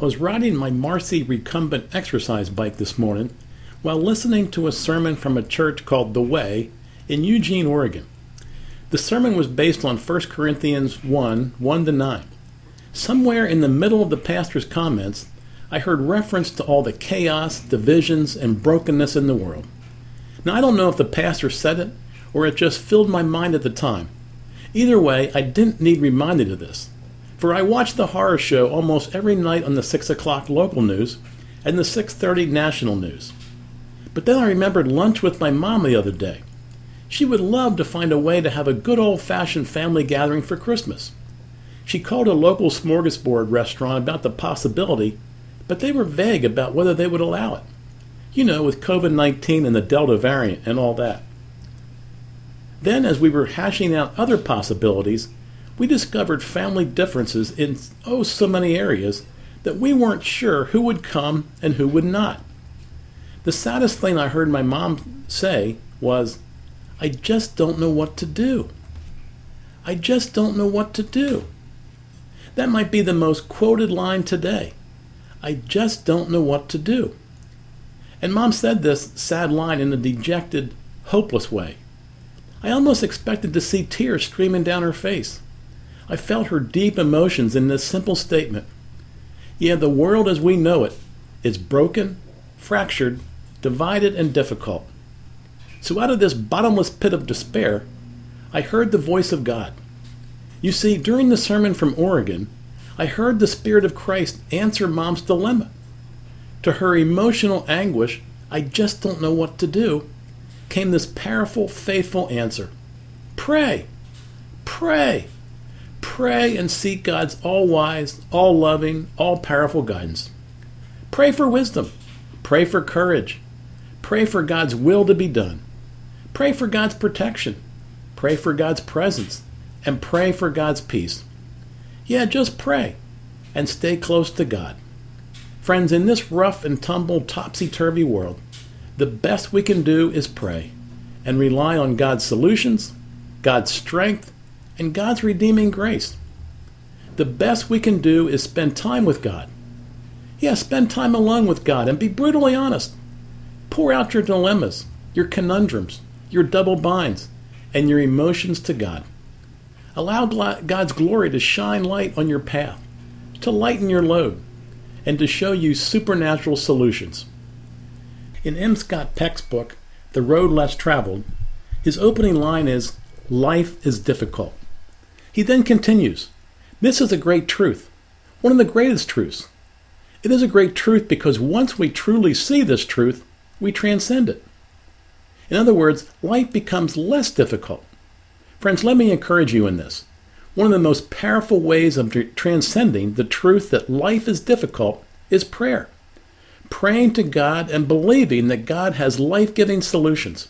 I was riding my Marcy recumbent exercise bike this morning while listening to a sermon from a church called The Way in Eugene, Oregon. The sermon was based on 1 Corinthians 1 1 to 9. Somewhere in the middle of the pastor's comments, I heard reference to all the chaos, divisions, and brokenness in the world. Now, I don't know if the pastor said it or it just filled my mind at the time. Either way, I didn't need reminded of this, for I watch the horror show almost every night on the 6 o'clock local news and the 6.30 national news. But then I remembered lunch with my mom the other day. She would love to find a way to have a good old-fashioned family gathering for Christmas. She called a local smorgasbord restaurant about the possibility, but they were vague about whether they would allow it. You know, with COVID 19 and the Delta variant and all that. Then, as we were hashing out other possibilities, we discovered family differences in oh so many areas that we weren't sure who would come and who would not. The saddest thing I heard my mom say was, I just don't know what to do. I just don't know what to do. That might be the most quoted line today. I just don't know what to do. And mom said this sad line in a dejected, hopeless way. I almost expected to see tears streaming down her face. I felt her deep emotions in this simple statement. Yeah, the world as we know it is broken, fractured, divided, and difficult. So, out of this bottomless pit of despair, I heard the voice of God. You see, during the sermon from Oregon, I heard the Spirit of Christ answer Mom's dilemma. To her emotional anguish, I just don't know what to do, came this powerful, faithful answer Pray, pray, pray and seek God's all wise, all loving, all powerful guidance. Pray for wisdom, pray for courage, pray for God's will to be done, pray for God's protection, pray for God's presence, and pray for God's peace. Yeah, just pray and stay close to God. Friends, in this rough and tumble, topsy turvy world, the best we can do is pray and rely on God's solutions, God's strength, and God's redeeming grace. The best we can do is spend time with God. Yeah, spend time alone with God and be brutally honest. Pour out your dilemmas, your conundrums, your double binds, and your emotions to God. Allow God's glory to shine light on your path, to lighten your load, and to show you supernatural solutions. In M. Scott Peck's book, The Road Less Traveled, his opening line is, Life is difficult. He then continues, This is a great truth, one of the greatest truths. It is a great truth because once we truly see this truth, we transcend it. In other words, life becomes less difficult. Friends, let me encourage you in this. One of the most powerful ways of transcending the truth that life is difficult is prayer. Praying to God and believing that God has life giving solutions.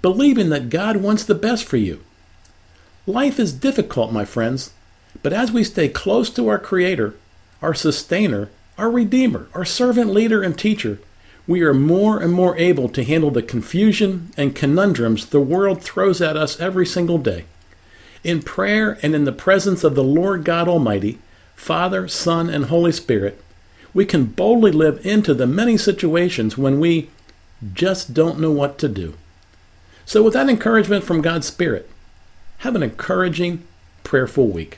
Believing that God wants the best for you. Life is difficult, my friends, but as we stay close to our Creator, our Sustainer, our Redeemer, our servant leader and teacher, we are more and more able to handle the confusion and conundrums the world throws at us every single day. In prayer and in the presence of the Lord God Almighty, Father, Son, and Holy Spirit, we can boldly live into the many situations when we just don't know what to do. So, with that encouragement from God's Spirit, have an encouraging, prayerful week.